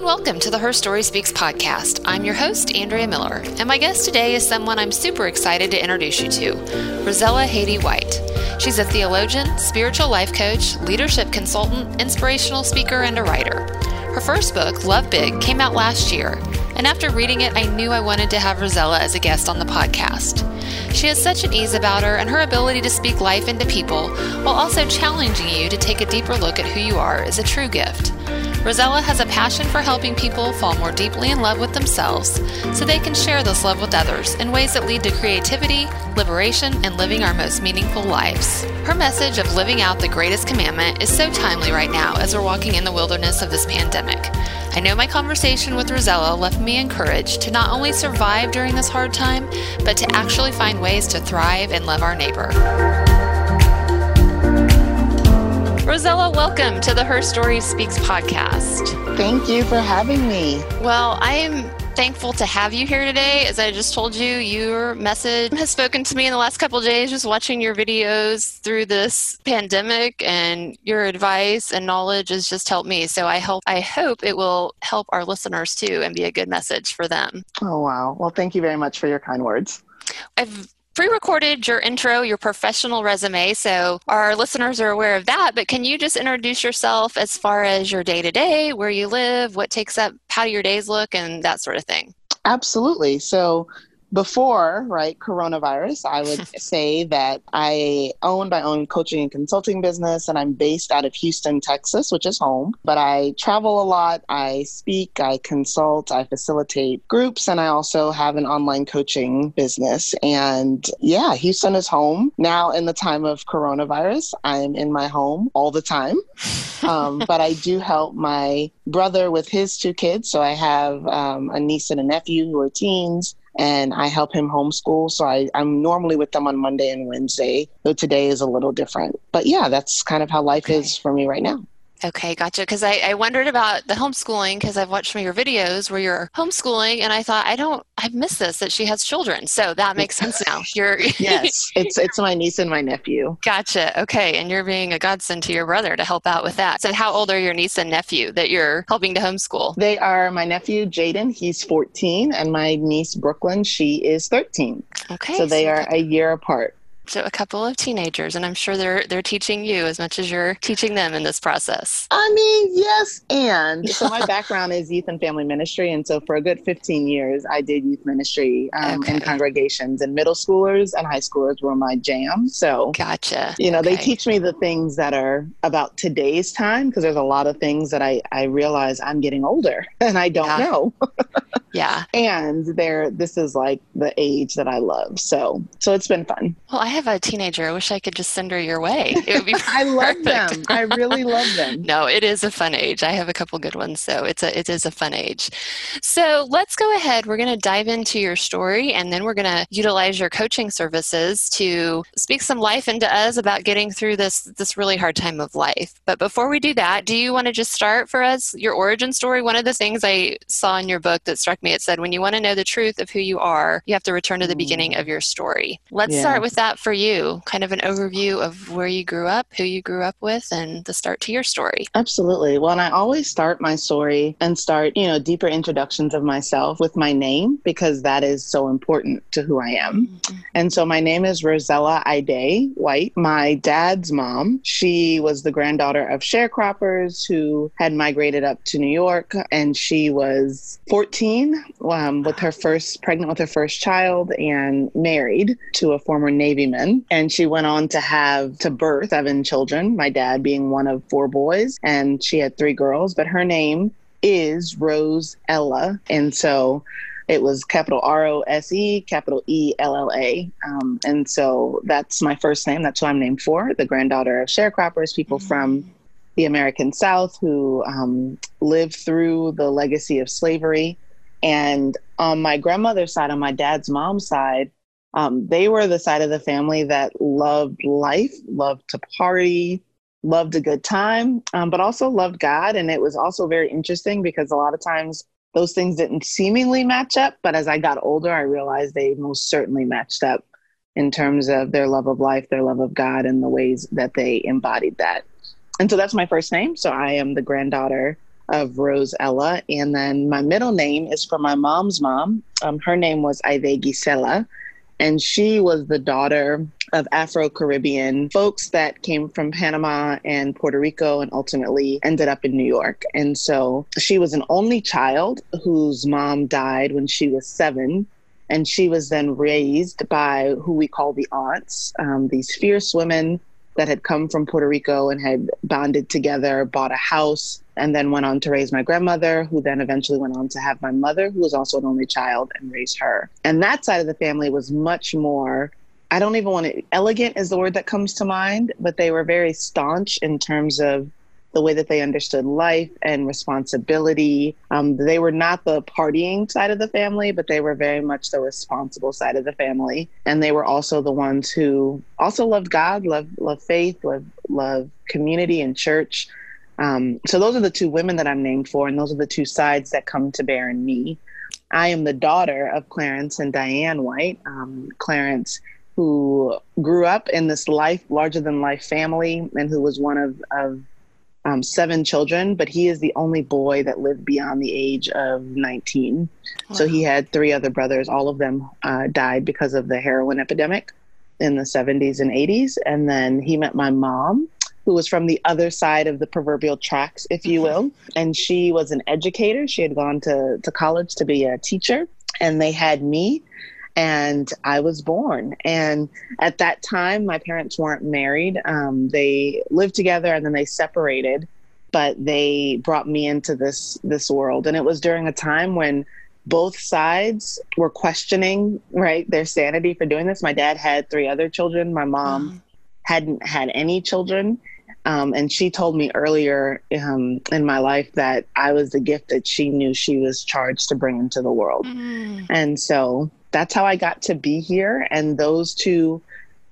and welcome to the Her Story Speaks podcast. I'm your host, Andrea Miller, and my guest today is someone I'm super excited to introduce you to Rozella Haydée White. She's a theologian, spiritual life coach, leadership consultant, inspirational speaker, and a writer. Her first book, Love Big, came out last year, and after reading it, I knew I wanted to have Rozella as a guest on the podcast. She has such an ease about her, and her ability to speak life into people while also challenging you to take a deeper look at who you are is a true gift. Rozella has a passion for helping people fall more deeply in love with themselves so they can share this love with others in ways that lead to creativity, liberation, and living our most meaningful lives. Her message of living out the greatest commandment is so timely right now as we're walking in the wilderness of this pandemic. I know my conversation with Rozella left me encouraged to not only survive during this hard time, but to actually find ways to thrive and love our neighbor. Rozella, welcome to the Her Story Speaks podcast. Thank you for having me. Well, I am thankful to have you here today. As I just told you, your message has spoken to me in the last couple days, just watching your videos through this pandemic and your advice and knowledge has just helped me. So I hope I hope it will help our listeners too and be a good message for them. Oh wow. Well thank you very much for your kind words. I've pre-recorded your intro, your professional resume, so our listeners are aware of that. But can you just introduce yourself as far as your day to day, where you live, what takes up, how do your days look, and that sort of thing? Absolutely. So before right coronavirus i would say that i own my own coaching and consulting business and i'm based out of houston texas which is home but i travel a lot i speak i consult i facilitate groups and i also have an online coaching business. And yeah houston is home. Now in the time of coronavirus i'm in my home all the time. Um, but i do help my brother with his two kids. So i have um, a niece and a nephew who are teens and I help him homeschool. So I, I'm normally with them on Monday and Wednesday, though today is a little different. But yeah, that's kind of how life okay. is for me right now. Okay, gotcha. Because I, I wondered about the homeschooling because I've watched some of your videos where you're homeschooling, and I thought I don't, I've missed this that she has children. So that makes sense now. You're yes, it's it's my niece and my nephew. Gotcha. Okay, and you're being a godsend to your brother to help out with that. So how old are your niece and nephew that you're helping to homeschool? They are my nephew Jaden. He's 14, and my niece Brooklyn. She is 13. Okay. So they so are a year apart so a couple of teenagers, and I'm sure they're they're teaching you as much as you're teaching them in this process. I mean, yes, and so my background is youth and family ministry, and so for a good 15 years, I did youth ministry um, okay. in congregations, and middle schoolers and high schoolers were my jam. So gotcha. You know, okay. they teach me the things that are about today's time because there's a lot of things that I I realize I'm getting older and I don't yeah. know. yeah, and there, this is like the age that I love. So so it's been fun. Well, I have a teenager. I wish I could just send her your way. It would be I love them. I really love them. no, it is a fun age. I have a couple good ones, so it's a it is a fun age. So let's go ahead. We're going to dive into your story, and then we're going to utilize your coaching services to speak some life into us about getting through this this really hard time of life. But before we do that, do you want to just start for us your origin story? One of the things I saw in your book that struck me, it said when you want to know the truth of who you are, you have to return to the mm. beginning of your story. Let's yeah. start with that for you? Kind of an overview of where you grew up, who you grew up with, and the start to your story. Absolutely. Well, and I always start my story and start, you know, deeper introductions of myself with my name because that is so important to who I am. Mm-hmm. And so my name is Rozella Haydée White. My dad's mom, she was the granddaughter of sharecroppers who had migrated up to New York, and she was 14 um, with her first, pregnant with her first child, and married to a former Navy man and she went on to have to birth seven children, my dad being one of four boys, and she had three girls, but her name is Rose Ella. And so it was capital R O S E, capital E L L A. Um, and so that's my first name. That's who I'm named for, the granddaughter of sharecroppers, people mm-hmm. from the American South who um, lived through the legacy of slavery. And on my grandmother's side, on my dad's mom's side, um, they were the side of the family that loved life, loved to party, loved a good time, um, but also loved God. And it was also very interesting because a lot of times those things didn't seemingly match up. But as I got older, I realized they most certainly matched up in terms of their love of life, their love of God, and the ways that they embodied that. And so that's my first name. So I am the granddaughter of Rose Ella. And then my middle name is from my mom's mom. Um, her name was Haydée Gisela. And she was the daughter of Afro Caribbean folks that came from Panama and Puerto Rico and ultimately ended up in New York. And so she was an only child whose mom died when she was seven. And she was then raised by who we call the aunts, um, these fierce women that had come from Puerto Rico and had bonded together, bought a house, and then went on to raise my grandmother, who then eventually went on to have my mother, who was also an only child, and raised her. And that side of the family was much more. I don't even want to, elegant is the word that comes to mind, but they were very staunch in terms of the way that they understood life and responsibility. Um, they were not the partying side of the family, but they were very much the responsible side of the family. And they were also the ones who also loved God, loved, loved faith, loved, loved community and church. Um, so those are the two women that I'm named for, and those are the two sides that come to bear in me. I am the daughter of Clarence and Diane White. Um, Clarence, who grew up in this life larger than life family, and who was one of, of um, seven children, but he is the only boy that lived beyond the age of 19. Wow. So he had three other brothers. All of them uh, died because of the heroin epidemic in the 70s and 80s. And then he met my mom, who was from the other side of the proverbial tracks, if you mm-hmm. will. And she was an educator. She had gone to, to college to be a teacher. And they had me and I was born. And at that time, my parents weren't married. Um, they lived together and then they separated, but they brought me into this this world. And it was during a time when both sides were questioning right their sanity for doing this. My dad had three other children. My mom mm. hadn't had any children. Um, and she told me earlier um, in my life that I was the gift that she knew she was charged to bring into the world. Mm. And so that's how I got to be here. And those two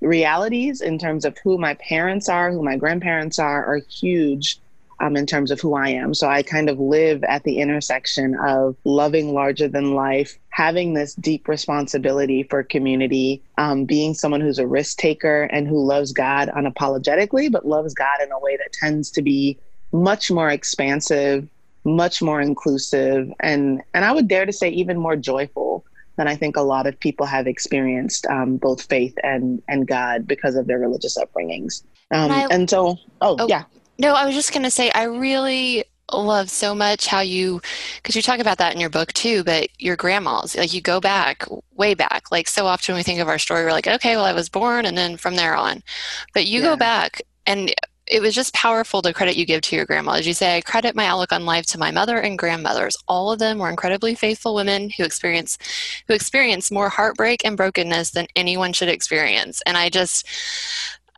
realities, in terms of who my parents are, who my grandparents are, are huge um, in terms of who I am. So I kind of live at the intersection of loving larger than life, having this deep responsibility for community, um, being someone who's a risk taker and who loves God unapologetically, but loves God in a way that tends to be much more expansive, much more inclusive, and and I would dare to say even more joyful than I think a lot of people have experienced um, both faith and and God because of their religious upbringings. Um, and, I, and, so, oh, oh yeah. No, I was just going to say, I really love so much how you because you talk about that in your book too but your grandmas like you go back way back like so often we think of our story we're like okay well i was born and then from there on but you yeah. go back and it was just powerful the credit you give to your grandma. As you say, I credit my outlook on life to my mother and grandmothers. All of them were incredibly faithful women who experience who experience more heartbreak and brokenness than anyone should experience. And I just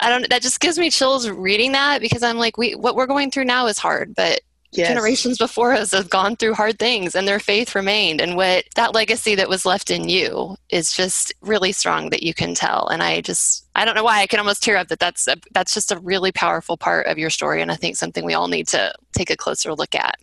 I don't that just gives me chills reading that because I'm like we what we're going through now is hard, but yes. generations before us have gone through hard things and their faith remained. And what that legacy that was left in you is just really strong that you can tell. And i just i don't know why i can almost tear up that that's a, that's just a really powerful part of your story. And i think something we all need to take a closer look at.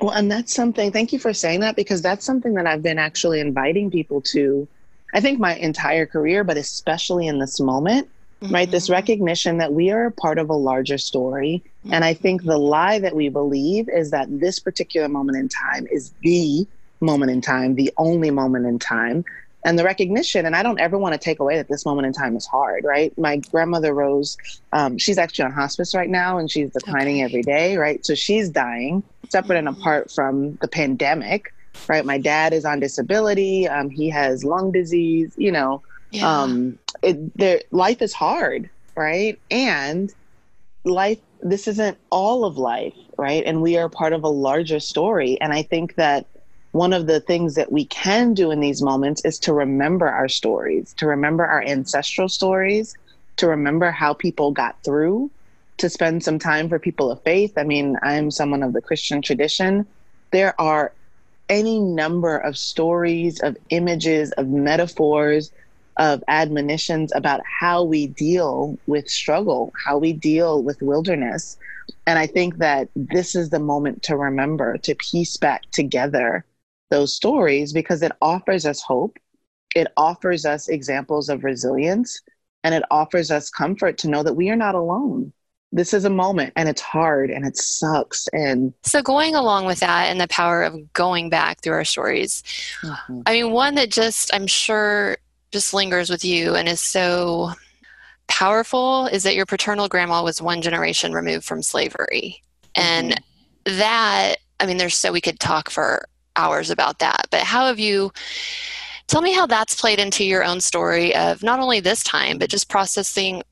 Well and that's something thank you for saying that because that's something that i've been actually inviting people to i think my entire career but especially in this moment mm-hmm. right? This mm-hmm. recognition that we are a part of a larger story. Mm-hmm. And I think the lie that we believe is that this particular moment in time is the moment in time, the only moment in time. And the recognition, and I don't ever want to take away that this moment in time is hard, right? My grandmother Rose, um, she's actually on hospice right now and she's declining okay. every day, right? So she's dying, separate and mm-hmm. apart from the pandemic, right? My dad is on disability. Um, he has lung disease, you know, yeah. um, it, there, life is hard, right? And life, this isn't all of life, right? And we are part of a larger story. And I think that one of the things that we can do in these moments is to remember our stories, to remember our ancestral stories, to remember how people got through, to spend some time for people of faith. I mean, I'm someone of the Christian tradition. There are any number of stories, of images, of metaphors of admonitions about how we deal with struggle, how we deal with wilderness. And I think that this is the moment to remember, to piece back together those stories because it offers us hope. It offers us examples of resilience and it offers us comfort to know that we are not alone. this is a moment and it's hard and it sucks and so going along with that and the power of going back through our stories mm-hmm. i mean one that just i'm sure just lingers with you and is so powerful is that your paternal grandma was one generation removed from slavery and mm-hmm. that i mean there's so we could talk for hours about that but how have you tell me how that's played into your own story of not only this time but just processing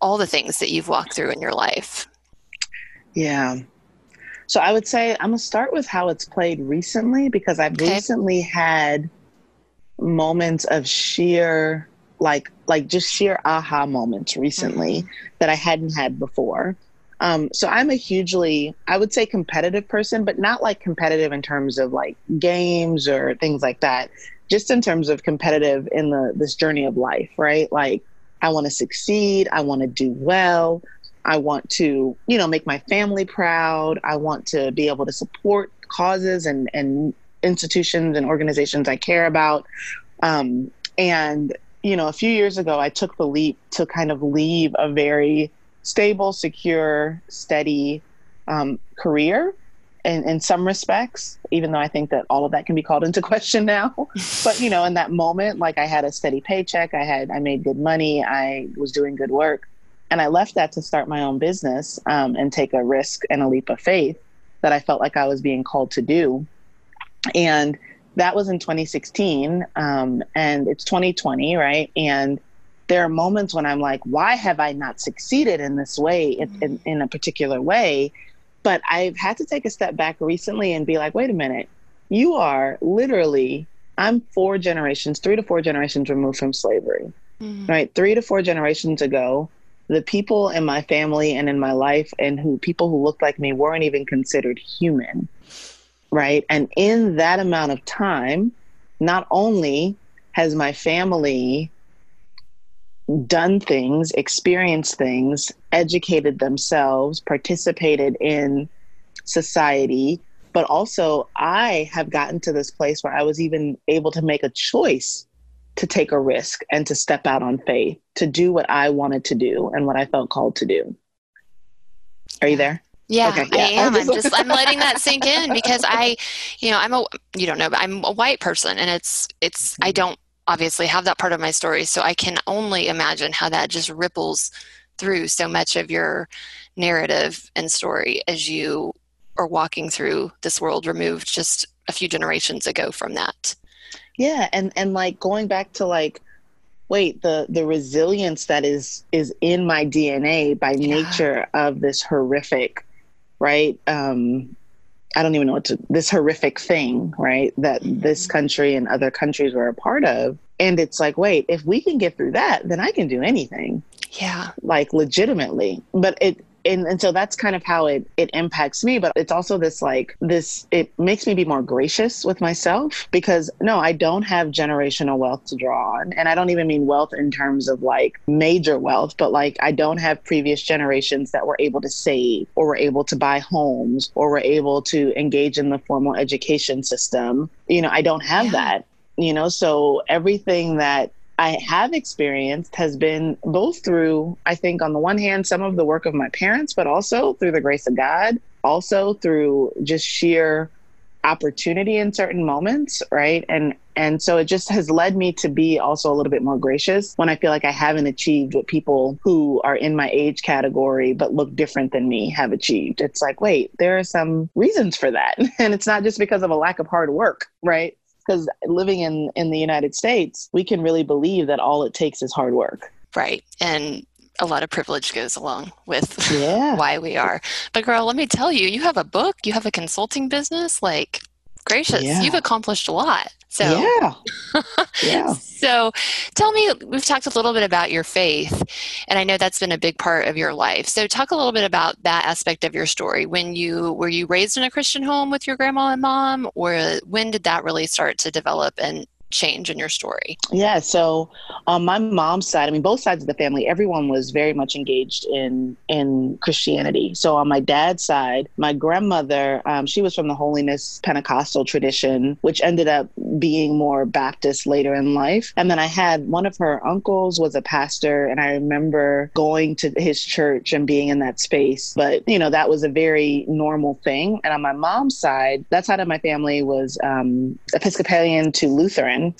all the things that you've walked through in your life? Yeah. So I would say I'm going to start with how it's played recently because I've okay. recently had moments of sheer like like just sheer aha moments recently mm-hmm. that I hadn't had before. Um, so I'm a hugely, I would say, competitive person, but not like competitive in terms of like games or things like that. Just in terms of competitive in the this journey of life, right? Like I want to succeed. I want to do well. I want to, you know, make my family proud. I want to be able to support causes and, and institutions and organizations I care about. Um, and, you know, a few years ago, I took the leap to kind of leave a very stable, secure, steady um, career in, in some respects, even though I think that all of that can be called into question now. but you know, in that moment, like I had a steady paycheck, I had I made good money, I was doing good work, and I left that to start my own business um, and take a risk and a leap of faith that I felt like I was being called to do. And that was in 2016, um, and it's 2020, right? And there are moments when I'm like, why have I not succeeded in this way, in, in, in a particular way? But I've had to take a step back recently and be like, wait a minute, you are literally, I'm four generations, three to four generations removed from slavery, mm-hmm. right? Three to four generations ago, the people in my family and in my life and who people who looked like me weren't even considered human, right? And in that amount of time, not only has my family done things, experienced things, educated themselves, participated in society, but also I have gotten to this place where I was even able to make a choice to take a risk and to step out on faith, to do what I wanted to do and what I felt called to do. Are you there? Yeah, okay, yeah, I am. I'm just I'm letting that sink in because I, you know, I'm a you don't know, but I'm a white person and it's it's I mm-hmm. don't obviously have that part of my story. So I can only imagine how that just ripples through so much of your narrative and story as you are walking through this world removed just a few generations ago from that. Yeah, and and like going back to like wait, the the resilience that is is in my DNA by yeah. nature of this horrific, right? Um I don't even know what to, this horrific thing, right? That mm-hmm. this country and other countries were a part of. And it's like, wait, if we can get through that, then I can do anything. Yeah. Like legitimately. But it, and, and so that's kind of how it it impacts me but it's also this like this it makes me be more gracious with myself because no i don't have generational wealth to draw on and i don't even mean wealth in terms of like major wealth but like i don't have previous generations that were able to save or were able to buy homes or were able to engage in the formal education system you know i don't have yeah. that you know so everything that I have experienced has been both through, I think, on the one hand, some of the work of my parents, but also through the grace of God, also through just sheer opportunity in certain moments, right? And and so it just has led me to be also a little bit more gracious when I feel like I haven't achieved what people who are in my age category but look different than me have achieved. It's like, wait, there are some reasons for that. And it's not just because of a lack of hard work, right? Because living in in the United States, we can really believe that all it takes is hard work. Right. And a lot of privilege goes along with yeah. why we are. But girl, let me tell you, you have a book, you have a consulting business, like gracious, yeah. you've accomplished a lot. So yeah, yeah. so tell me, we've talked a little bit about your faith, and I know that's been a big part of your life. So talk a little bit about that aspect of your story. When you were you raised in a Christian home with your grandma and mom, or when did that really start to develop and change in your story? Yeah. So on my mom's side, I mean, both sides of the family, everyone was very much engaged in in Christianity. So on my dad's side, my grandmother, um, she was from the Holiness Pentecostal tradition, which ended up being more Baptist later in life. And then I had one of her uncles was a pastor, and I remember going to his church and being in that space. But you know, that was a very normal thing. And on my mom's side, that side of my family was um, Episcopalian to Lutheran. And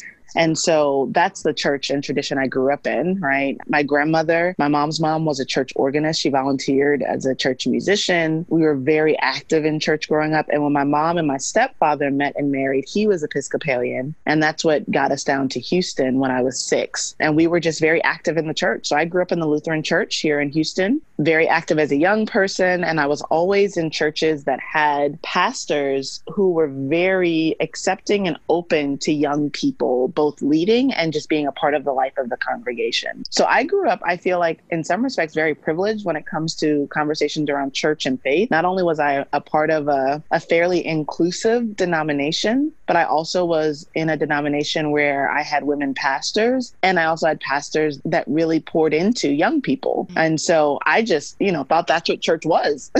so that's the church and tradition I grew up in, right? My grandmother, my mom's mom was a church organist. She volunteered as a church musician. We were very active in church growing up. And when my mom and my stepfather met and married, he was Episcopalian. And that's what got us down to Houston when I was six. And we were just very active in the church. So I grew up in the Lutheran church here in Houston, very active as a young person. And I was always in churches that had pastors who were very accepting and open to young people, both leading and just being a part of the life of the congregation. So I grew up, I feel like, in some respects, very privileged when it comes to conversations around church and faith. Not only was I a part of a, a fairly inclusive denomination, but I also was in a denomination where I had women pastors and I also had pastors that really poured into young people. Mm-hmm. And so I just, you know, thought that's what church was.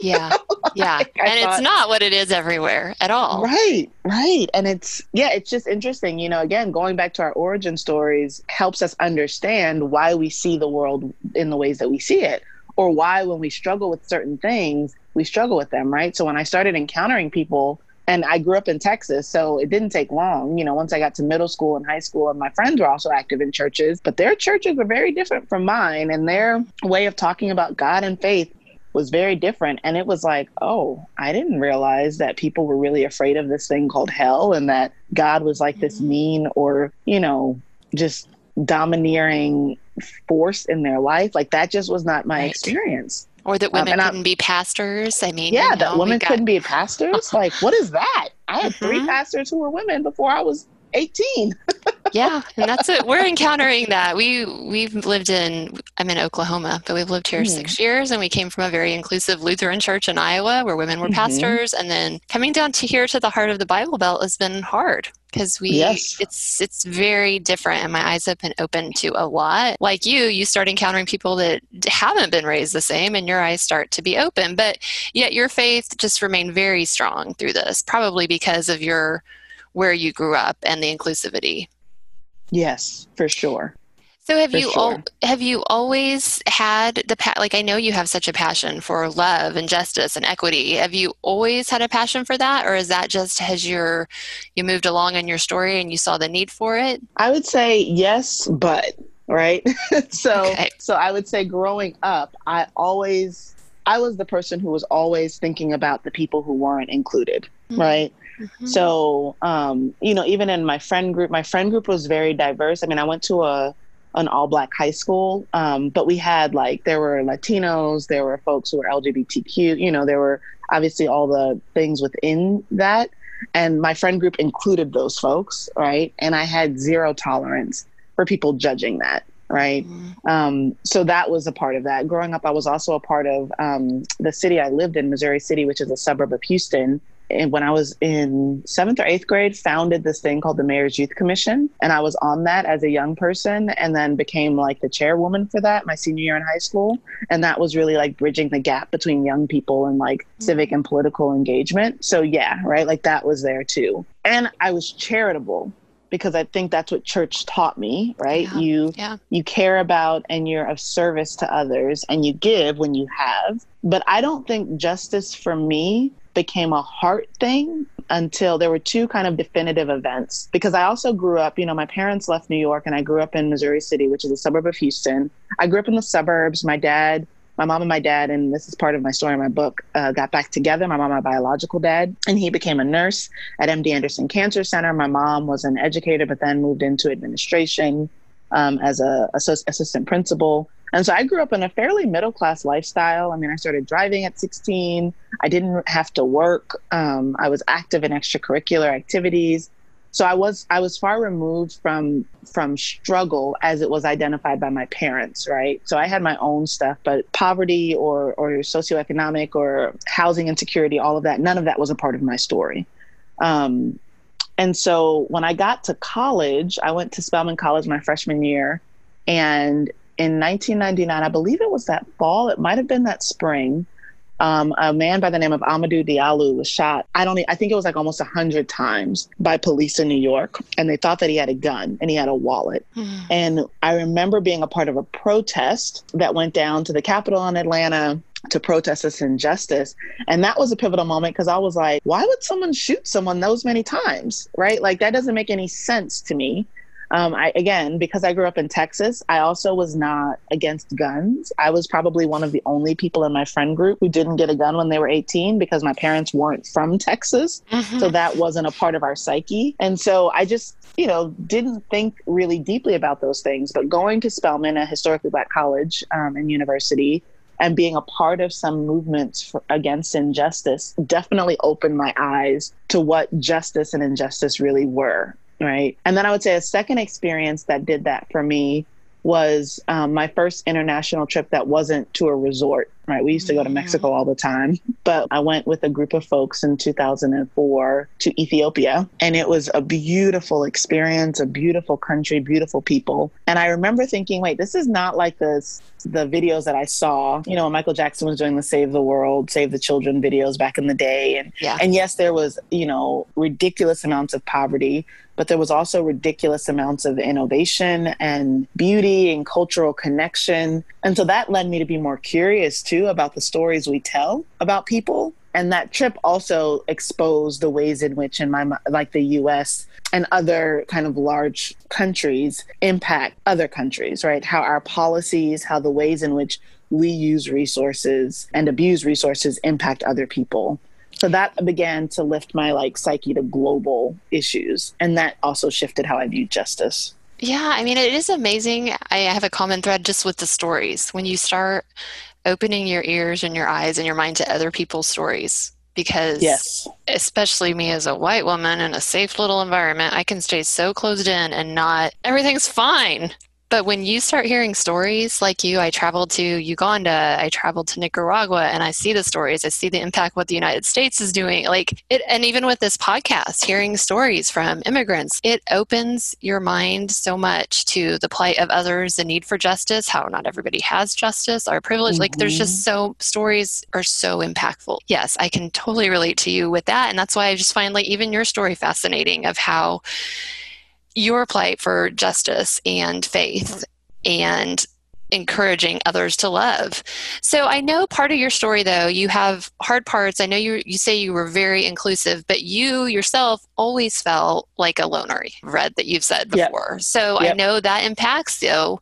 Yeah. Yeah. and thought, it's not what it is everywhere at all. Right. Right. And it's, yeah, it's just interesting. You know, again, going back to our origin stories helps us understand why we see the world in the ways that we see it, or why when we struggle with certain things, we struggle with them. Right. So when I started encountering people, and I grew up in Texas, so it didn't take long. You know, once I got to middle school and high school, and my friends were also active in churches, but their churches were very different from mine, and their way of talking about God and faith was very different. And it was like, oh, I didn't realize that people were really afraid of this thing called hell and that God was like this mm-hmm. mean or, you know, just domineering force in their life. Like that just was not my right. experience. Or that women um, couldn't I, be pastors. I mean, yeah, you know, that women got... couldn't be pastors. like, what is that? I had mm-hmm. three pastors who were women before I was 18. yeah, and that's it. We're encountering that. We we've lived in I'm in Oklahoma, but we've lived here mm-hmm. six years, and we came from a very inclusive Lutheran church in Iowa where women were mm-hmm. pastors, and then coming down to here to the heart of the Bible Belt has been hard because we yes. it's it's very different and my eyes have been open to a lot like you you start encountering people that haven't been raised the same and your eyes start to be open but yet your faith just remained very strong through this probably because of your where you grew up and the inclusivity. Yes, for sure. So have for you sure. al- have you always had the pa- like I know you have such a passion for love and justice and equity. Have you always had a passion for that or is that just as your you moved along in your story and you saw the need for it? I would say yes, but right? so okay. so I would say growing up, I always I was the person who was always thinking about the people who weren't included, mm-hmm. right? Mm-hmm. So, um, you know, even in my friend group, my friend group was very diverse. I mean, I went to a an all black high school, um, but we had like there were Latinos, there were folks who were LGBTQ. You know, there were obviously all the things within that, and my friend group included those folks, right? And I had zero tolerance for people judging that right? Mm-hmm. Um, so that was a part of that. Growing up, I was also a part of um, the city I lived in, Missouri City, which is a suburb of Houston when I was in seventh or eighth grade, founded this thing called the Mayor's Youth Commission. And I was on that as a young person and then became like the chairwoman for that my senior year in high school. And that was really like bridging the gap between young people and like mm-hmm. civic and political engagement. So, yeah, right. Like that was there too. And I was charitable because I think that's what church taught me, right? Yeah, you yeah. you care about and you're of service to others and you give when you have. But I don't think justice for me became a heart thing until there were two kind of definitive events. Because I also grew up, you know, my parents left New York and I grew up in Missouri City, which is a suburb of Houston. I grew up in the suburbs. My dad, my mom and my dad, and this is part of my story in my book, uh, got back together. My mom, my biological dad, and he became a nurse at MD Anderson Cancer Center. My mom was an educator, but then moved into administration um, as a, a assistant principal. And so I grew up in a fairly middle class lifestyle. I mean, I started driving at 16. I didn't have to work. Um, I was active in extracurricular activities. So I was I was far removed from from struggle as it was identified by my parents, right? So I had my own stuff, but poverty or or socioeconomic or housing insecurity, all of that, none of that was a part of my story. Um, And so when I got to college, I went to Spelman College my freshman year. And in 1999, I believe it was that fall, it might have been that spring, um, a man by the name of Amadou Diallo was shot. I don't. I think it was like almost a hundred times by police in New York, and they thought that he had a gun and he had a wallet. Mm. And I remember being a part of a protest that went down to the Capitol in Atlanta to protest this injustice. And that was a pivotal moment because I was like, why would someone shoot someone those many times? Right? Like, that doesn't make any sense to me. Um, I, again, because I grew up in Texas, I also was not against guns. I was probably one of the only people in my friend group who didn't get a gun when they were 18 because my parents weren't from Texas. Mm-hmm. So that wasn't a part of our psyche. And so I just, you know, didn't think really deeply about those things. But going to Spelman, a historically black college um, and university, and being a part of some movements for, against injustice definitely opened my eyes to what justice and injustice really were right? And then I would say a second experience that did that for me was um, my first international trip that wasn't to a resort right? We used to go to. Mexico all the time, but I went with a group of folks in 2004 to Ethiopia, and it was a beautiful experience, a beautiful country, beautiful people. And I remember thinking, wait, this is not like this the videos that I saw, you know, Michael Jackson was doing the Save the World, Save the Children videos back in the day. And yeah. and yes, there was, you know, ridiculous amounts of poverty, but there was also ridiculous amounts of innovation and beauty and cultural connection. And so that led me to be more curious too about the stories we tell about people. And that trip also exposed the ways in which, in my like the U.S. and other kind of large countries impact other countries, right? How our policies, how the ways in which we use resources and abuse resources impact other people. So that began to lift my like psyche to global issues, and that also shifted how I viewed justice. Yeah, I mean, it is amazing. I have a common thread just with the stories. When you start opening your ears and your eyes and your mind to other people's stories because yes. especially me as a white woman in a safe little environment i can stay so closed in and not everything's fine but when you start hearing stories like you, I traveled to Uganda, I traveled to Nicaragua, and I see the stories. I see the impact what the United States is doing. Like it, and even with this podcast, hearing stories from immigrants, it opens your mind so much to the plight of others, the need for justice, how not everybody has justice, our privilege. Mm-hmm. Like there's just mm-hmm. so stories are so impactful. Yes, I can totally relate to you with that, and that's why I just find like even your story fascinating of how your plight for justice and faith and encouraging others to love. So I know part of your story though, you have hard parts. I know you you say you were very inclusive, but you yourself always felt like a loner. Read that you've said before. Yep. So yep. I know that impacts you,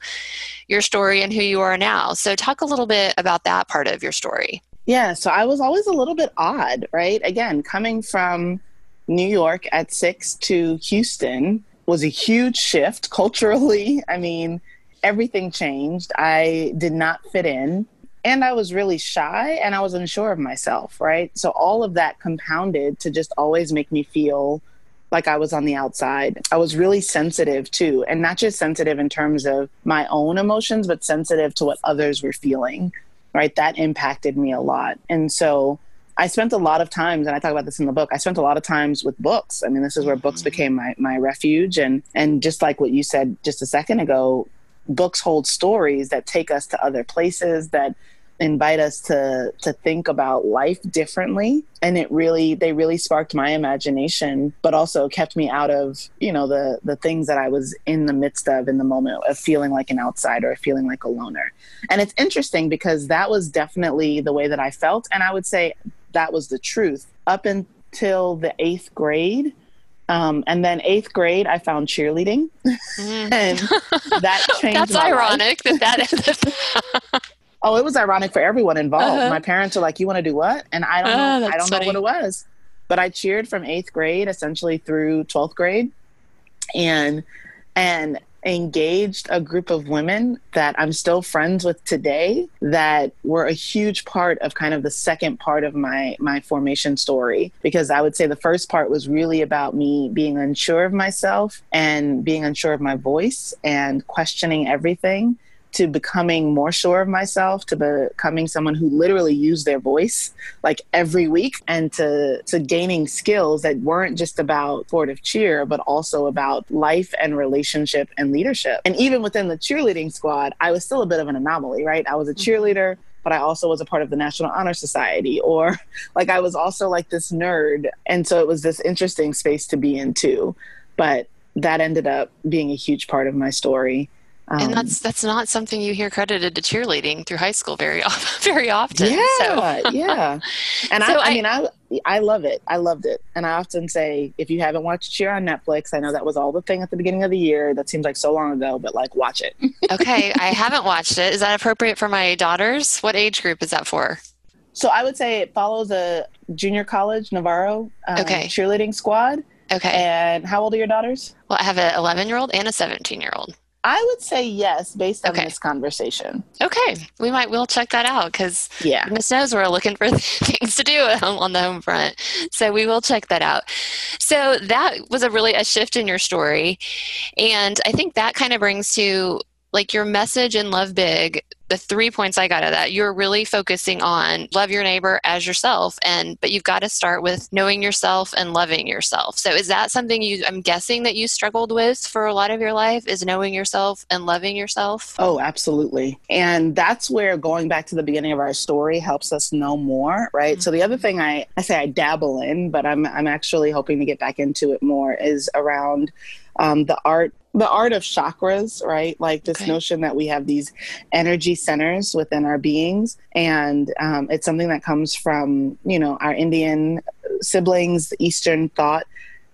your story and who you are now. So talk a little bit about that part of your story. Yeah, so I was always a little bit odd, right? Again, coming from New York at 6 to Houston, was a huge shift culturally. I mean, everything changed. I did not fit in and I was really shy and I was unsure of myself, right? So all of that compounded to just always make me feel like I was on the outside. I was really sensitive too, and not just sensitive in terms of my own emotions, but sensitive to what others were feeling, right? That impacted me a lot. And so I spent a lot of times, and I talk about this in the book. I spent a lot of times with books. I mean, this is where books mm-hmm. became my my refuge, and and just like what you said just a second ago, books hold stories that take us to other places that invite us to to think about life differently and it really they really sparked my imagination but also kept me out of you know the the things that i was in the midst of in the moment of feeling like an outsider feeling like a loner and it's interesting because that was definitely the way that i felt and i would say that was the truth up until the eighth grade. Um, and then eighth grade, I found cheerleading, mm. and that changed. That's ironic life. that that. oh, it was ironic for everyone involved. Uh-huh. My parents are like, "You want to do what?" And I don't know. Oh, I don't funny. know what it was, but I cheered from eighth grade essentially through twelfth grade, and and engaged a group of women that I'm still friends with today that were a huge part of kind of the second part of my my formation story. Because I would say the first part was really about me being unsure of myself and being unsure of my voice and questioning everything to becoming more sure of myself, to becoming someone who literally used their voice like every week, and to to gaining skills that weren't just about sportive cheer, but also about life and relationship and leadership. And even within the cheerleading squad, I was still a bit of an anomaly, right? I was a mm-hmm. cheerleader but I also was a part of the National Honor Society, or like I was also like this nerd. And so it was this interesting space to be in too. But that ended up being a huge part of my story. Um, and that's that's not something you hear credited to cheerleading through high school very often. very often. Yeah, so. yeah. And so I, I, I, mean, I I love it. I loved it, and I often say, if you haven't watched Cheer on Netflix, I know that was all the thing at the beginning of the year. That seems like so long ago, but like, watch it. okay, I haven't watched it. Is that appropriate for my daughters? What age group is that for? So I would say it follows a junior college Navarro um, okay. cheerleading squad. Okay. And how old are your daughters? Well, I have an 11 year old and a 17 year old. I would say yes, based on okay. this conversation. Okay, we might we'll check that out because yeah, Miss knows we're looking for things to do on the home front, so we will check that out. So that was a really a shift in your story, and I think that kind of brings to like your message in Love Big the three points I got out of that, you're really focusing on love your neighbor as yourself. And, but you've got to start with knowing yourself and loving yourself. So is that something you, I'm guessing that you struggled with for a lot of your life is knowing yourself and loving yourself? Oh, absolutely. And that's where going back to the beginning of our story helps us know more, right? Mm-hmm. So the other thing I, I say I dabble in, but I'm, I'm actually hoping to get back into it more is around um, the art the art of chakras, right? Like this okay. notion that we have these energy centers within our beings, and um, it's something that comes from you know our Indian siblings, Eastern thought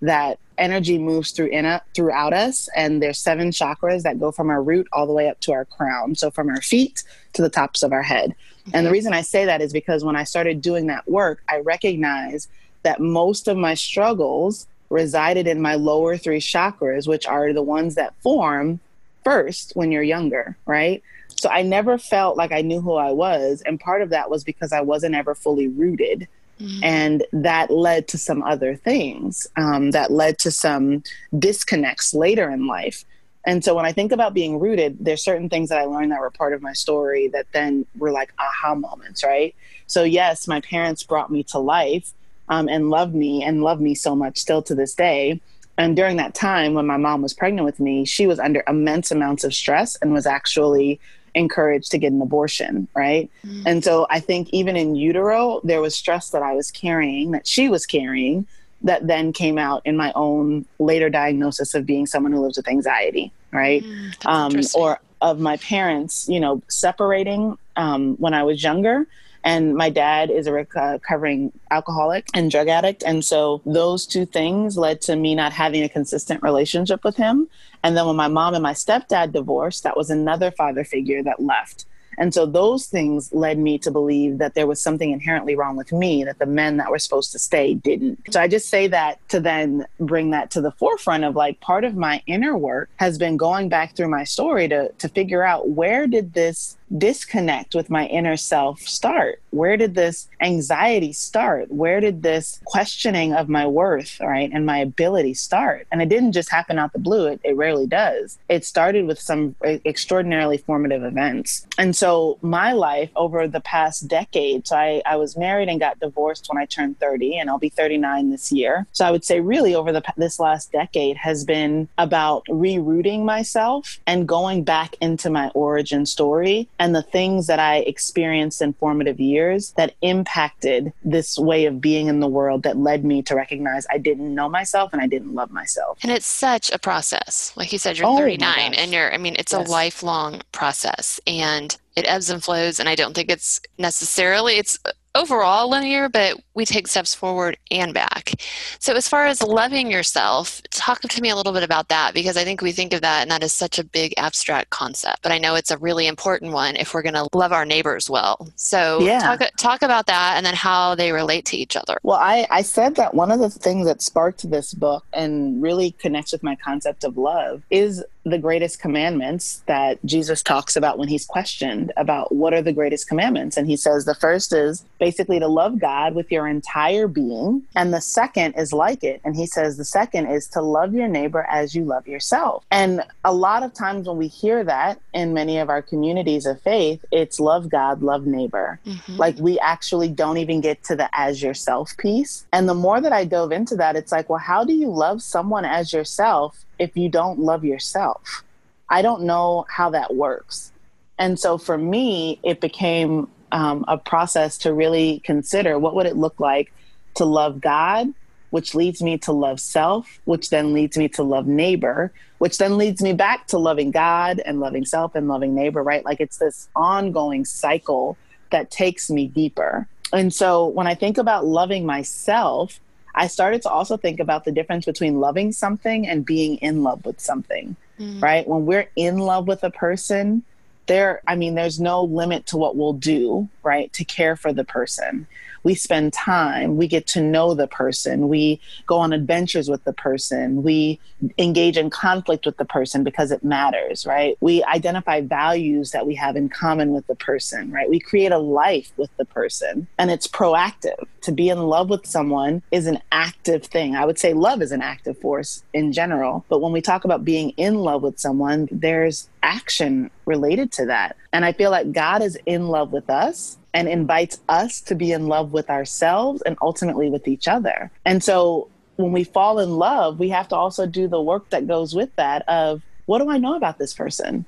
that energy moves through in throughout us, and there's seven chakras that go from our root all the way up to our crown, so from our feet to the tops of our head. Okay. And the reason I say that is because when I started doing that work, I recognized that most of my struggles resided in my lower three chakras, which are the ones that form first when you're younger, right? So I never felt like I knew who I was. And part of that was because I wasn't ever fully rooted. Mm-hmm. And that led to some other things um, that led to some disconnects later in life. And so when I think about being rooted, there's certain things that I learned that were part of my story that then were like aha moments, right? So, yes, my parents brought me to life um, and loved me and loved me so much still to this day. And during that time, when my mom was pregnant with me, she was under immense amounts of stress and was actually encouraged to get an abortion, right? Mm. And so I think even in utero, there was stress that I was carrying, that she was carrying, that then came out in my own later diagnosis of being someone who lives with anxiety, right? Mm, um, or of my parents, you know, separating um, when I was younger and my dad is a uh, recovering alcoholic and drug addict. And so those two things led to me not having a consistent relationship with him. And then when my mom and my stepdad divorced, that was another father figure that left. And so those things led me to believe that there was something inherently wrong with me that the men that were supposed to stay didn't. So I just say that to then bring that to the forefront of like part of my inner work has been going back through my story to to figure out where did this disconnect with my inner self start? Where did this anxiety start? Where did this questioning of my worth, right, and my ability start? And it didn't just happen out the blue. It, it rarely does. It started with some extraordinarily formative events. And so my life over the past decade, so I, I was married and got divorced when I turned 30, and I'll be 39 this year. So I would say really over the this last decade has been about rerouting myself and going back into my origin story and the things that I experienced in formative years that impacted this way of being in the world that led me to recognize I didn't know myself and I didn't love myself. And it's such a process. Like you said, you're oh 39 and you're, I mean, it's yes. a lifelong process and it ebbs and flows. And I don't think it's necessarily, it's overall linear, but we take steps forward and back. So, as far as loving yourself, talk to me a little bit about that because I think we think of that and that is such a big abstract concept. But I know it's a really important one if we're going to love our neighbors well. So, yeah. talk, talk about that and then how they relate to each other. Well, I, I said that one of the things that sparked this book and really connects with my concept of love is the greatest commandments that Jesus talks about when he's questioned about what are the greatest commandments. And he says the first is basically to love God with your entire being. And the second is like it. And he says the second is to love your neighbor as you love yourself. And a lot of times when we hear that in many of our communities of faith, it's love God, love neighbor. Mm-hmm. Like we actually don't even get to the as yourself piece. And the more that I dove into that, it's like, well, how do you love someone as yourself if you don't love yourself? I don't know how that works. And so for me, it became um, a process to really consider what would it look like to love God, which leads me to love self, which then leads me to love neighbor, which then leads me back to loving God and loving self and loving neighbor, right? Like it's this ongoing cycle that takes me deeper. And so when I think about loving myself, I started to also think about the difference between loving something and being in love with something, mm. right? When we're in love with a person, there, I mean, there's no limit to what we'll do, right, to care for the person we spend time, we get to know the person, we go on adventures with the person, we engage in conflict with the person because it matters, right? We identify values that we have in common with the person, right? We create a life with the person and it's proactive. To be in love with someone is an active thing. I would say love is an active force in general, but when we talk about being in love with someone, there's action related to that. And I feel like God is in love with us and invites us to be in love with ourselves and ultimately with each other. And so when we fall in love, we have to also do the work that goes with that of what do I know about this person?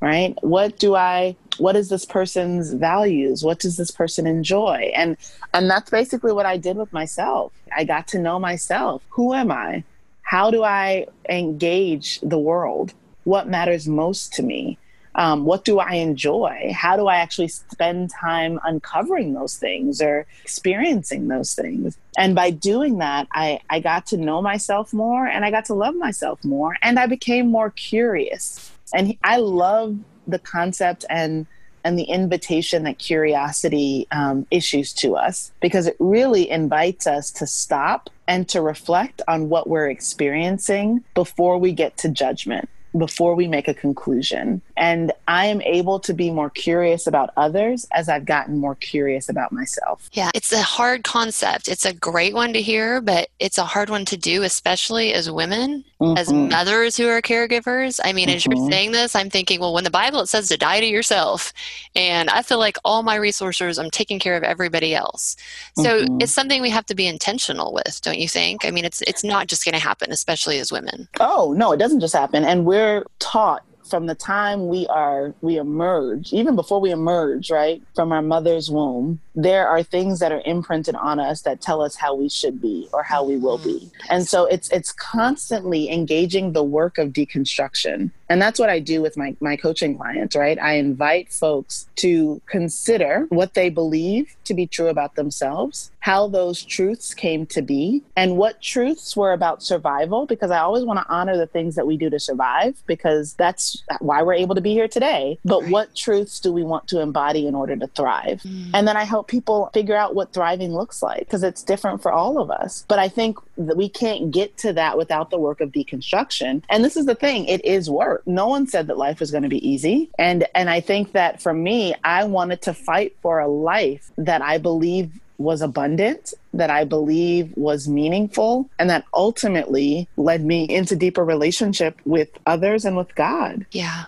Right? What do I what is this person's values? What does this person enjoy? And and that's basically what I did with myself. I got to know myself. Who am I? How do I engage the world? What matters most to me? Um, what do I enjoy? How do I actually spend time uncovering those things or experiencing those things? And by doing that, I, I got to know myself more and I got to love myself more and I became more curious. And I love the concept and and the invitation that curiosity um, issues to us because it really invites us to stop and to reflect on what we're experiencing before we get to judgment before we make a conclusion. And I am able to be more curious about others as I've gotten more curious about myself. Yeah, it's a hard concept. It's a great one to hear, but it's a hard one to do, especially as women, mm-hmm. as mothers who are caregivers. I mean, mm-hmm. as you're mm-hmm. saying this, I'm thinking, well, when the Bible it says to die to yourself, and I feel like all my resources, I'm taking care of everybody else. So mm-hmm. it's something we have to be intentional with, don't you think? I mean, it's it's not just going to happen, especially as women. Oh no, it doesn't just happen, and we're we're taught from the time we are we emerge even before we emerge right from our mother's womb there are things that are imprinted on us that tell us how we should be or how we will be mm-hmm. and so it's it's constantly engaging the work of deconstruction and that's what i do with my my coaching clients right i invite folks to consider what they believe to be true about themselves how those truths came to be and what truths were about survival because i always want to honor the things that we do to survive because that's why we're able to be here today. But right. what truths do we want to embody in order to thrive? Mm. And then I help people figure out what thriving looks like because it's different for all of us. But I think we can't get to that without the work of deconstruction. And this is the thing, it is work. No one said that life was going to be easy. And and I think that for me, I wanted to fight for a life that I believe was abundant, that I believe was meaningful, and that ultimately led me into deeper relationship with others and with God. Yeah.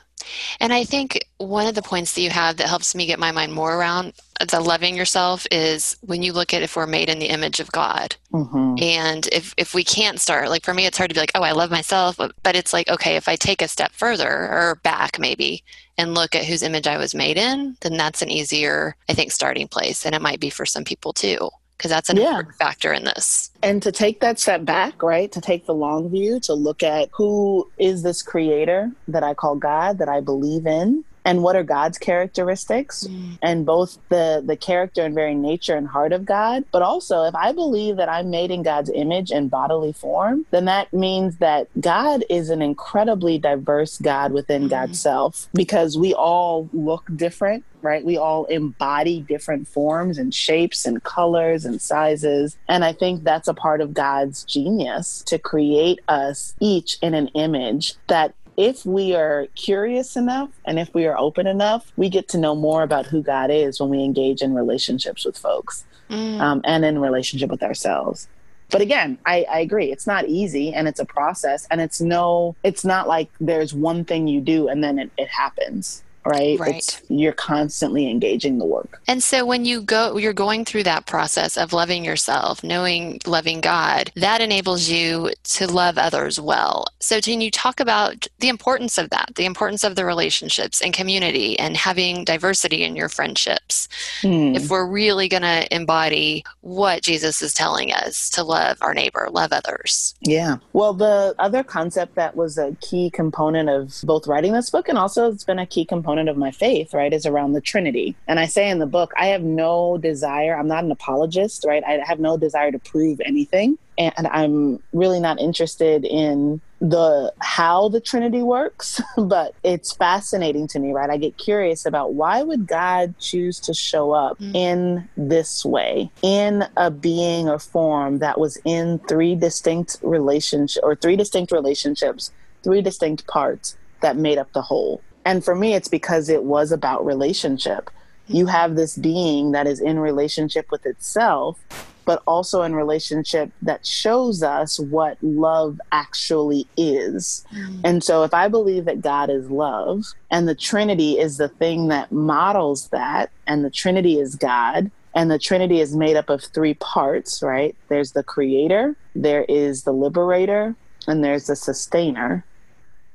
And I think one of the points that you have that helps me get my mind more around the loving yourself is when you look at if we're made in the image of God. Mm-hmm. And if, if we can't start, like for me, it's hard to be like, oh, I love myself. But, but it's like, okay, if I take a step further or back maybe and look at whose image I was made in, then that's an easier, I think, starting place. And it might be for some people too because that's an yeah. important factor in this. And to take that step back, right? To take the long view, to look at who is this creator that I call God, that I believe in, and what are God's characteristics mm. and both the the character and very nature and heart of God but also if I believe that I'm made in God's image and bodily form then that means that God is an incredibly diverse God within mm. God's self because we all look different right we all embody different forms and shapes and colors and sizes and I think that's a part of God's genius to create us each in an image that if we are curious enough and if we are open enough, we get to know more about who God is when we engage in relationships with folks mm. um, and in relationship with ourselves. But again, I, I agree. It's not easy and it's a process and it's no, it's not like there's one thing you do and then it, it happens right? Right. It's, you're constantly engaging the work. And so when you go, you're going through that process of loving yourself, knowing, loving God, that enables you to love others well. So can you talk about the importance of that, the importance of the relationships and community and having diversity in your friendships? Hmm. If we're really going to embody what Jesus is telling us to love our neighbor, love others. Yeah. Well, the other concept that was a key component of both writing this book and also it's been a key component component of my faith, right, is around the Trinity. And I say in the book, I have no desire, I'm not an apologist, right? I have no desire to prove anything. And I'm really not interested in the how the Trinity works, but it's fascinating to me, right? I get curious about why would God choose to show up mm. in this way, in a being or form that was in three distinct relationships or three distinct relationships, three distinct parts that made up the whole. And for me, it's because it was about relationship. You have this being that is in relationship with itself, but also in relationship that shows us what love actually is. Mm. And so, if I believe that God is love and the Trinity is the thing that models that, and the Trinity is God, and the Trinity is made up of three parts, right? There's the creator, there is the liberator, and there's the sustainer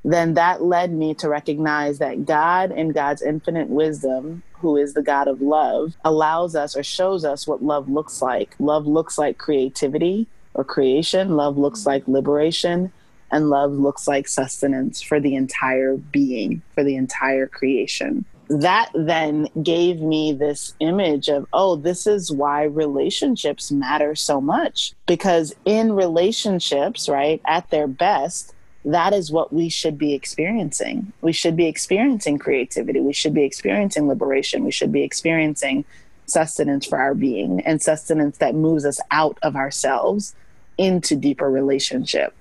then that led me to recognize that God, in God's infinite wisdom, who is the God of love, allows us or shows us what love looks like. Love looks like creativity or creation, love looks mm-hmm. like liberation, and love looks like sustenance for the entire being, for the entire creation. That then gave me this image of, oh, this is why relationships matter so much. Because in relationships, right, at their best, that is what we should be experiencing. We should be experiencing creativity. We should be experiencing liberation. We should be experiencing sustenance for our being and sustenance that moves us out of ourselves into deeper relationship.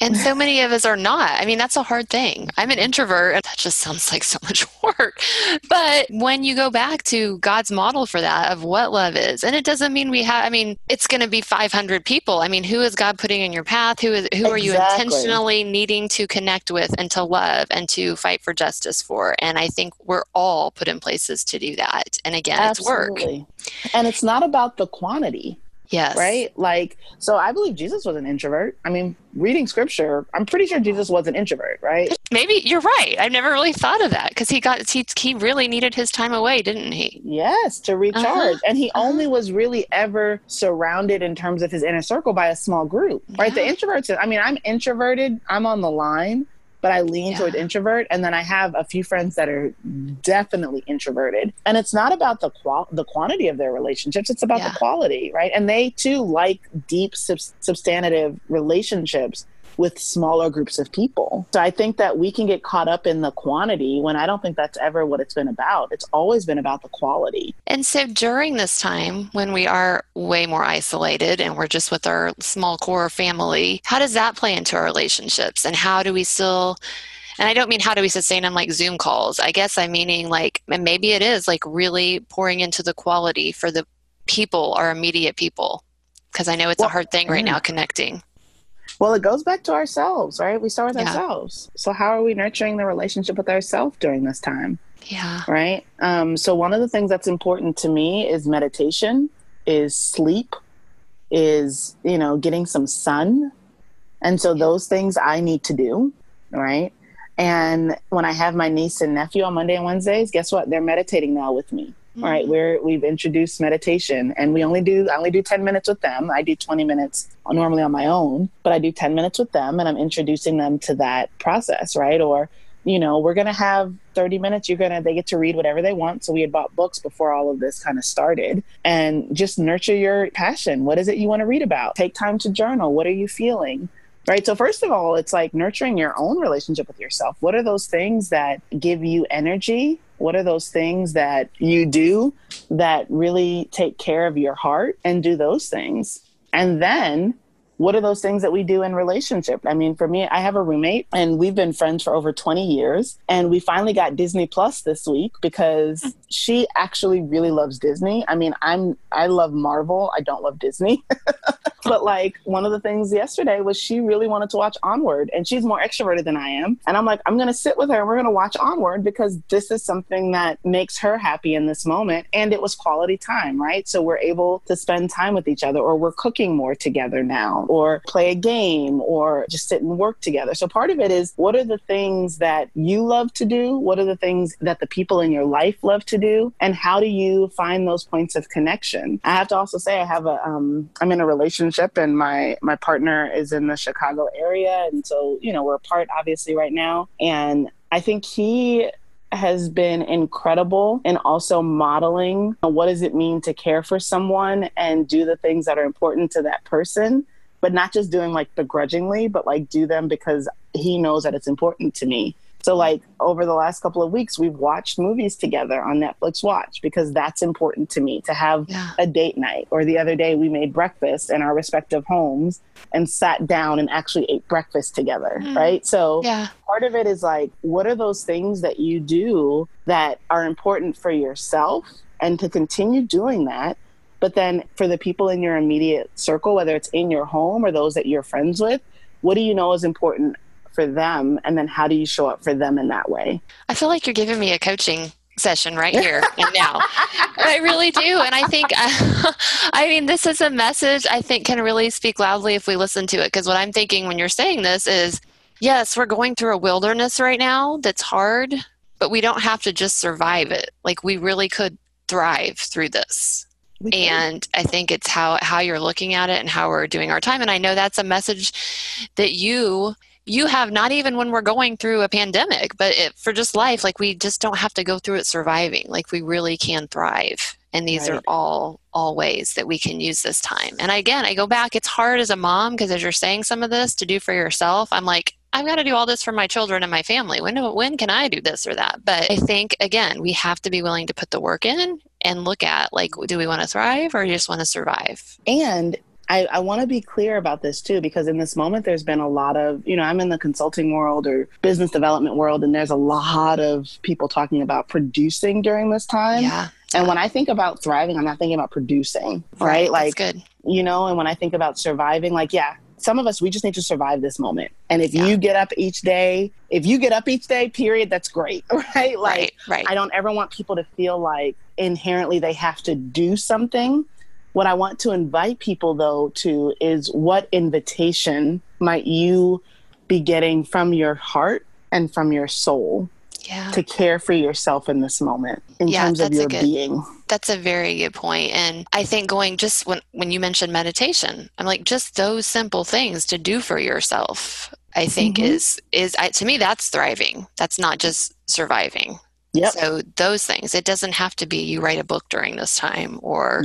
And so many of us are not. I mean, that's a hard thing. I'm an introvert, and that just sounds like so much work. But when you go back to God's model for that of what love is, and it doesn't mean we have, I mean, it's going to be 500 people. I mean, who is God putting in your path? Who is who exactly. are you intentionally needing to connect with and to love and to fight for justice for? And I think we're all put in places to do that. And again, Absolutely. it's work. And it's not about the quantity Yes. Right? Like, so I believe Jesus was an introvert. I mean, reading scripture, I'm pretty sure Jesus was an introvert, right? Maybe you're right. I've never really thought of that because he got, he, he really needed his time away, didn't he? Yes, to recharge. Uh-huh. And he uh-huh. only was really ever surrounded in terms of his inner circle by a small group, right? Yeah. The introverts, I mean, I'm introverted, I'm on the line but I lean yeah. toward introvert. And then I have a few friends that are definitely introverted. And it's not about the qual the quantity of their relationships; it's about yeah. the quality, right? And they too like deep, sub- substantive relationships with smaller groups of people. So I think that we can get caught up in the quantity when I don't think that's ever what it's been about. It's always been about the quality. And so during this time when we are way more isolated and we're just with our small core family, how does that play into our relationships and how do we still and I don't mean how do we sustain them like Zoom calls. I guess I'm meaning like, and maybe it is like really pouring into the quality for the people, our immediate people. Because I know it's well, a hard thing right yeah. now connecting. Well, it goes back to ourselves, right? We start with yeah. ourselves. So, how are we nurturing the relationship with ourselves during this time? Yeah. Right. Um, so, one of the things that's important to me is meditation, is sleep, is, you know, getting some sun. And so, yeah. those things I need to do. Right. And when I have my niece and nephew on Monday and Wednesdays, guess what? They're meditating now with me. Mm-hmm. All right, we're we've introduced meditation, and we only do I only do ten minutes with them. I do twenty minutes normally on my own, but I do ten minutes with them, and I'm introducing them to that process, right? Or you know, we're gonna have thirty minutes. You're gonna they get to read whatever they want. So we had bought books before all of this kind of started, and just nurture your passion. What is it you want to read about? Take time to journal. What are you feeling? right? So, first of all, it's like nurturing your own relationship with yourself. What are those things that give you energy? What are those things that you do that really take care of your heart and do those things? And then what are those things that we do in relationship? I mean, for me, I have a roommate and we've been friends for over 20 years. And we finally got Disney Plus this week because she actually really loves Disney. I mean, I'm I love Marvel. I don't love Disney. but like one of the things yesterday was she really wanted to watch Onward and she's more extroverted than I am. And I'm like, I'm gonna sit with her and we're gonna watch Onward because this is something that makes her happy in this moment. And it was quality time, right? So we're able to spend time with each other or we're cooking more together now or play a game or just sit and work together. So part of it is what are the things that you love to do? What are the things that the people in your life love to do? And how do you find those points of connection? I have to also say I have a um, I'm in a relationship and my my partner is in the Chicago area and so, you know, we're apart obviously right now and I think he has been incredible in also modeling what does it mean to care for someone and do the things that are important to that person but not just doing like begrudgingly, but like do them because he knows that it's important to me. So like over the last couple of weeks, we've watched movies together on Netflix Watch because that's important to me to have yeah. a date night. Or the other day, we made breakfast in our respective homes and sat down and actually ate breakfast together. Mm. Right. So yeah. part of it is like, what are those things that you do that are important for yourself? And to continue doing that but then for the people in your immediate circle, whether it's in your home or those that you're friends with, what do you know is important for them? And then how do you show up for them in that way? I feel like you're giving me a coaching session right here and now. I really do. And I think, I mean, this is a message I think can really speak loudly if we listen to it. Because what I'm thinking when you're saying this is, yes, we're going through a wilderness right now that's hard, but we don't have to just survive it. Like, we really could thrive through this and i think it's how how you're looking at it and how we're doing our time and i know that's a message that you you have not even when we're going through a pandemic but it, for just life like we just don't have to go through it surviving like we really can thrive and these right. are all all ways that we can use this time and again i go back it's hard as a mom because as you're saying some of this to do for yourself i'm like I've got to do all this for my children and my family. When when can I do this or that? But I think again, we have to be willing to put the work in and look at like, do we want to thrive or just want to survive? And I, I want to be clear about this too, because in this moment, there's been a lot of, you know, I'm in the consulting world or business development world, and there's a lot of people talking about producing during this time. Yeah. And when I think about thriving, I'm not thinking about producing, right? right like, good. you know, and when I think about surviving, like, yeah, some of us we just need to survive this moment and if yeah. you get up each day if you get up each day period that's great right like right, right. i don't ever want people to feel like inherently they have to do something what i want to invite people though to is what invitation might you be getting from your heart and from your soul yeah. to care for yourself in this moment in yeah, terms of your good, being. That's a very good point. And I think going just when when you mentioned meditation, I'm like just those simple things to do for yourself. I think mm-hmm. is is I, to me that's thriving. That's not just surviving. Yep. So those things. It doesn't have to be you write a book during this time or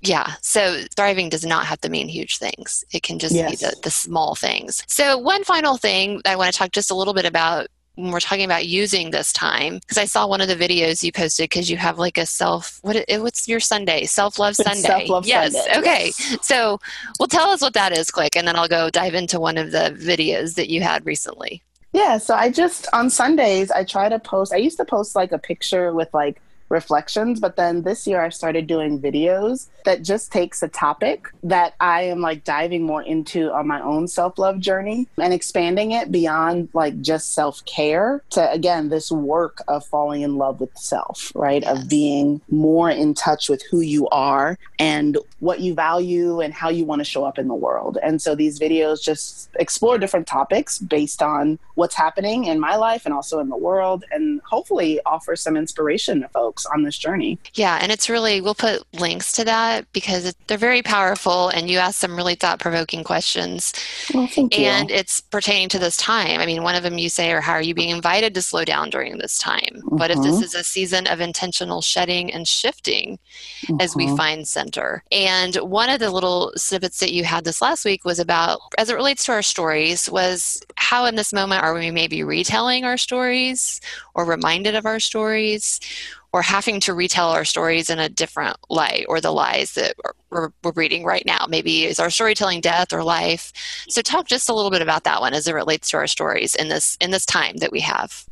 yeah. So thriving does not have to mean huge things. It can just yes. be the, the small things. So one final thing I want to talk just a little bit about when we're talking about using this time because I saw one of the videos you posted because you have like a self what what's your Sunday self love Sunday self-love yes Sunday. okay yes. so well tell us what that is quick and then I'll go dive into one of the videos that you had recently yeah so I just on Sundays I try to post I used to post like a picture with like reflections. But then this year I started doing videos that just takes a topic that I am like diving more into on my own self love journey and expanding it beyond like just self care to again, this work of falling in love with self, right? Yes. Of being more in touch with who you are and what you value and how you want to show up in the world. And so these videos just explore different topics based on what's happening in my life and also in the world and hopefully offer some inspiration to folks on this journey. Yeah, and it's really, we'll put links to that because they're very powerful and you ask some really thought provoking questions. Well, thank you. And it's pertaining to this time. I mean, one of them you say, or how are you being invited to slow down during this time? Mm-hmm. What if this mm-hmm. is a season of intentional shedding and shifting mm-hmm. as we mm-hmm. find center? And one of the little snippets that you had this last week was about, as it relates to our stories, was how in this moment are we maybe retelling our stories or reminded of our stories or having to retell our stories in a different light or the lies that we're, we're reading right now. Maybe is our storytelling death or life? So talk just a little bit about that one as it relates to our stories in this in this time that we have.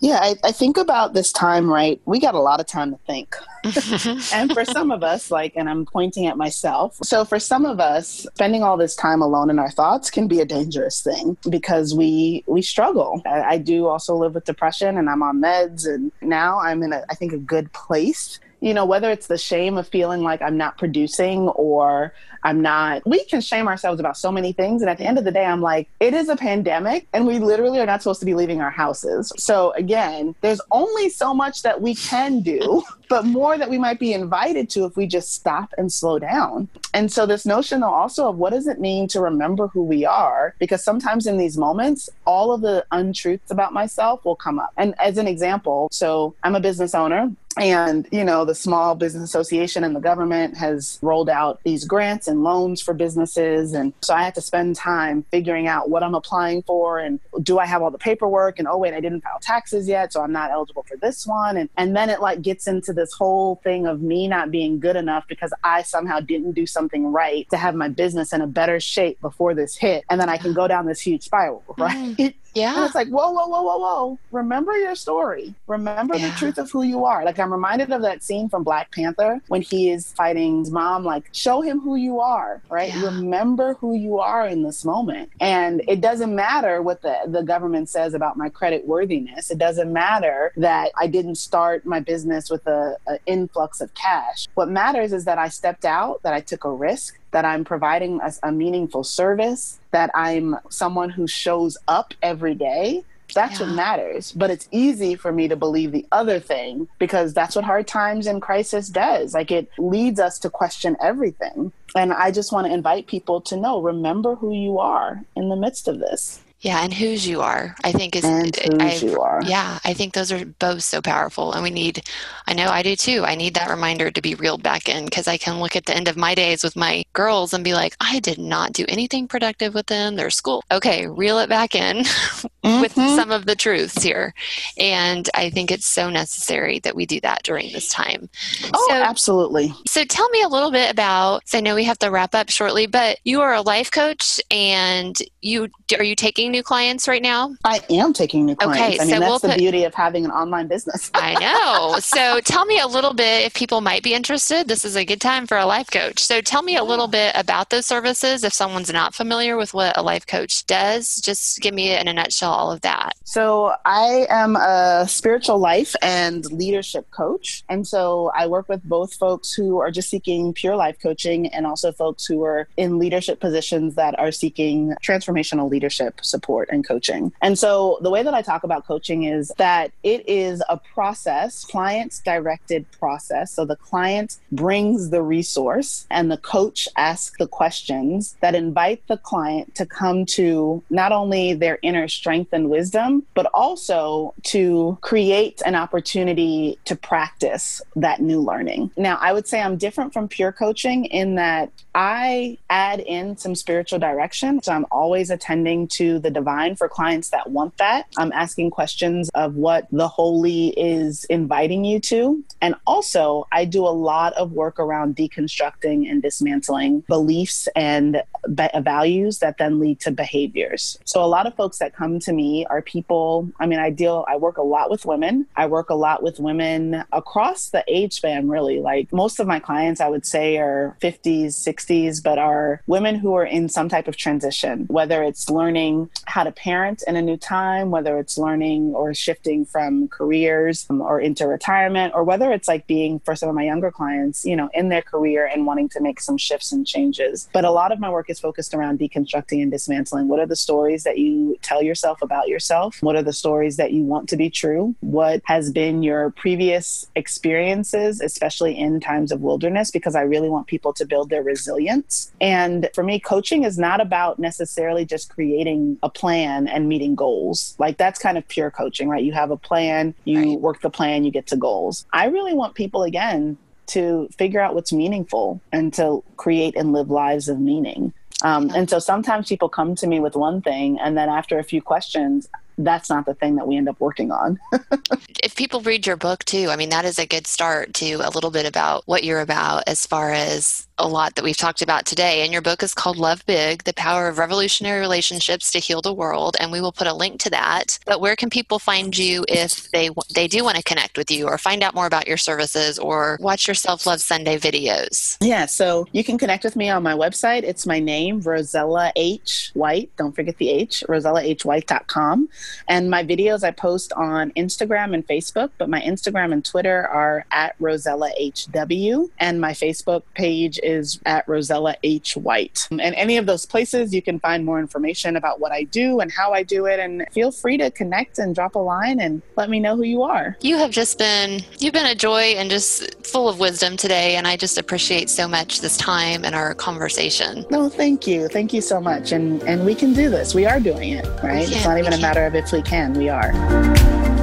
Yeah, I, I, think about this time, right? We got a lot of time to think. and for some of us, like, and I'm pointing at myself. So for some of us, spending all this time alone in our thoughts can be a dangerous thing because we we struggle. I, I do also live with depression and I'm on meds and now I'm in a I think a good place you know, whether it's the shame of feeling like I'm not producing or I'm not, we can shame ourselves about so many things. And at the end of the day, I'm like, it is a pandemic and we literally are not supposed to be leaving our houses. So again, there's only so much that we can do, but more that we might be invited to if we just stop and slow down. And so this notion though also of what does it mean to remember who we are? Because sometimes in these moments, all of the untruths about myself will come up. And as an example, so I'm a business owner and you know the small business association and the government has rolled out these grants and loans for businesses. And so i had to spend time figuring out what i'm applying for and do i have all the paperwork? And oh wait i didn't file taxes yet so i'm not eligible for this one. And and then it like gets into this whole thing of me not being good enough because i somehow didn't do something right to have my business in a better shape before this hit. And then i can go down this huge spiral right? Mm. Yeah. And it's like, whoa, whoa, whoa, whoa, whoa. Remember your story. Remember yeah. the truth of who you are. Like, I'm reminded of that scene from Black Panther when he is fighting his mom, like, show him who you are, right? Yeah. Remember who you are in this moment. And it doesn't matter what the, the government says about my credit worthiness. It doesn't matter that I didn't start my business with a, a influx of cash. What matters is that I stepped out, that I took a risk, that I'm providing a, a meaningful service, that I'm someone who shows up every day. That's yeah. what matters. But it's easy for me to believe the other thing because that's what hard times and crisis does. Like it leads us to question everything. And I just want to invite people to know remember who you are in the midst of this. Yeah, and whose you are, I think is and whose I, you are. Yeah, I think those are both so powerful, and we need. I know I do too. I need that reminder to be reeled back in because I can look at the end of my days with my girls and be like, I did not do anything productive with them. Their school. Okay, reel it back in mm-hmm. with some of the truths here, and I think it's so necessary that we do that during this time. Oh, so, absolutely. So tell me a little bit about. I know we have to wrap up shortly, but you are a life coach, and you are you taking new clients right now? I am taking new clients. Okay, I mean, so that's we'll the put, beauty of having an online business. I know. So tell me a little bit if people might be interested. This is a good time for a life coach. So tell me a little bit about those services if someone's not familiar with what a life coach does. Just give me in a nutshell all of that. So I am a spiritual life and leadership coach. And so I work with both folks who are just seeking pure life coaching and also folks who are in leadership positions that are seeking transformational leadership support and coaching. And so the way that I talk about coaching is that it is a process, client directed process. So the client brings the resource and the coach asks the questions that invite the client to come to not only their inner strength and wisdom, but also to create an opportunity to practice that new learning. Now, I would say I'm different from pure coaching in that I add in some spiritual direction. So I'm always attending to the divine for clients that want that. I'm asking questions of what the holy is inviting you to. And also, I do a lot of work around deconstructing and dismantling beliefs and be- uh, values that then lead to behaviors. So, a lot of folks that come to me are people, I mean, I deal, I work a lot with women. I work a lot with women across the age span, really. Like most of my clients, I would say, are 50s, 60s, but are women who are in some type of transition, whether it's learning how to parent in a new time, whether it's learning or shifting from careers um, or into retirement, or whether it's like being for some of my younger clients, you know, in their career and wanting to make some shifts and changes. But a lot of my work is focused around deconstructing and dismantling. What are the stories that you tell yourself about yourself? What are the stories that you want to be true? What has been your previous experiences, especially in times of wilderness? Because I really want people to build their resilience. And for me, coaching is not about necessarily just creating a plan and meeting goals. Like that's kind of pure coaching, right? You have a plan, you right. work the plan, you get to goals. I really want people again to figure out what's meaningful and to create and live lives of meaning. Um, and so sometimes people come to me with one thing, and then after a few questions, that's not the thing that we end up working on. if people read your book too, I mean, that is a good start to a little bit about what you're about as far as a lot that we've talked about today. And your book is called Love Big The Power of Revolutionary Relationships to Heal the World. And we will put a link to that. But where can people find you if they, they do want to connect with you or find out more about your services or watch your Self Love Sunday videos? Yeah, so you can connect with me on my website. It's my name, Rozella H. White. Don't forget the H, rozellahwhite.com. And my videos I post on Instagram and Facebook, but my Instagram and Twitter are at Rozella HW. And my Facebook page is at Rozella H. White. And any of those places, you can find more information about what I do and how I do it. And feel free to connect and drop a line and let me know who you are. You have just been, you've been a joy and just full of wisdom today. And I just appreciate so much this time and our conversation. No, thank you. Thank you so much. And, and we can do this. We are doing it, right? It's not even a matter of if we can, we are.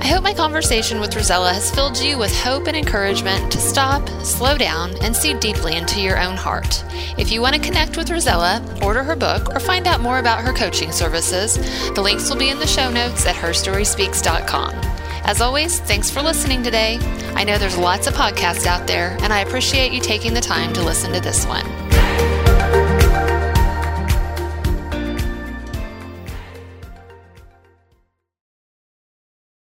I hope my conversation with Rozella has filled you with hope and encouragement to stop, slow down, and see deeply into your own heart. If you want to connect with Rozella, order her book, or find out more about her coaching services, the links will be in the show notes at herstoryspeaks.com. As always, thanks for listening today. I know there's lots of podcasts out there, and I appreciate you taking the time to listen to this one.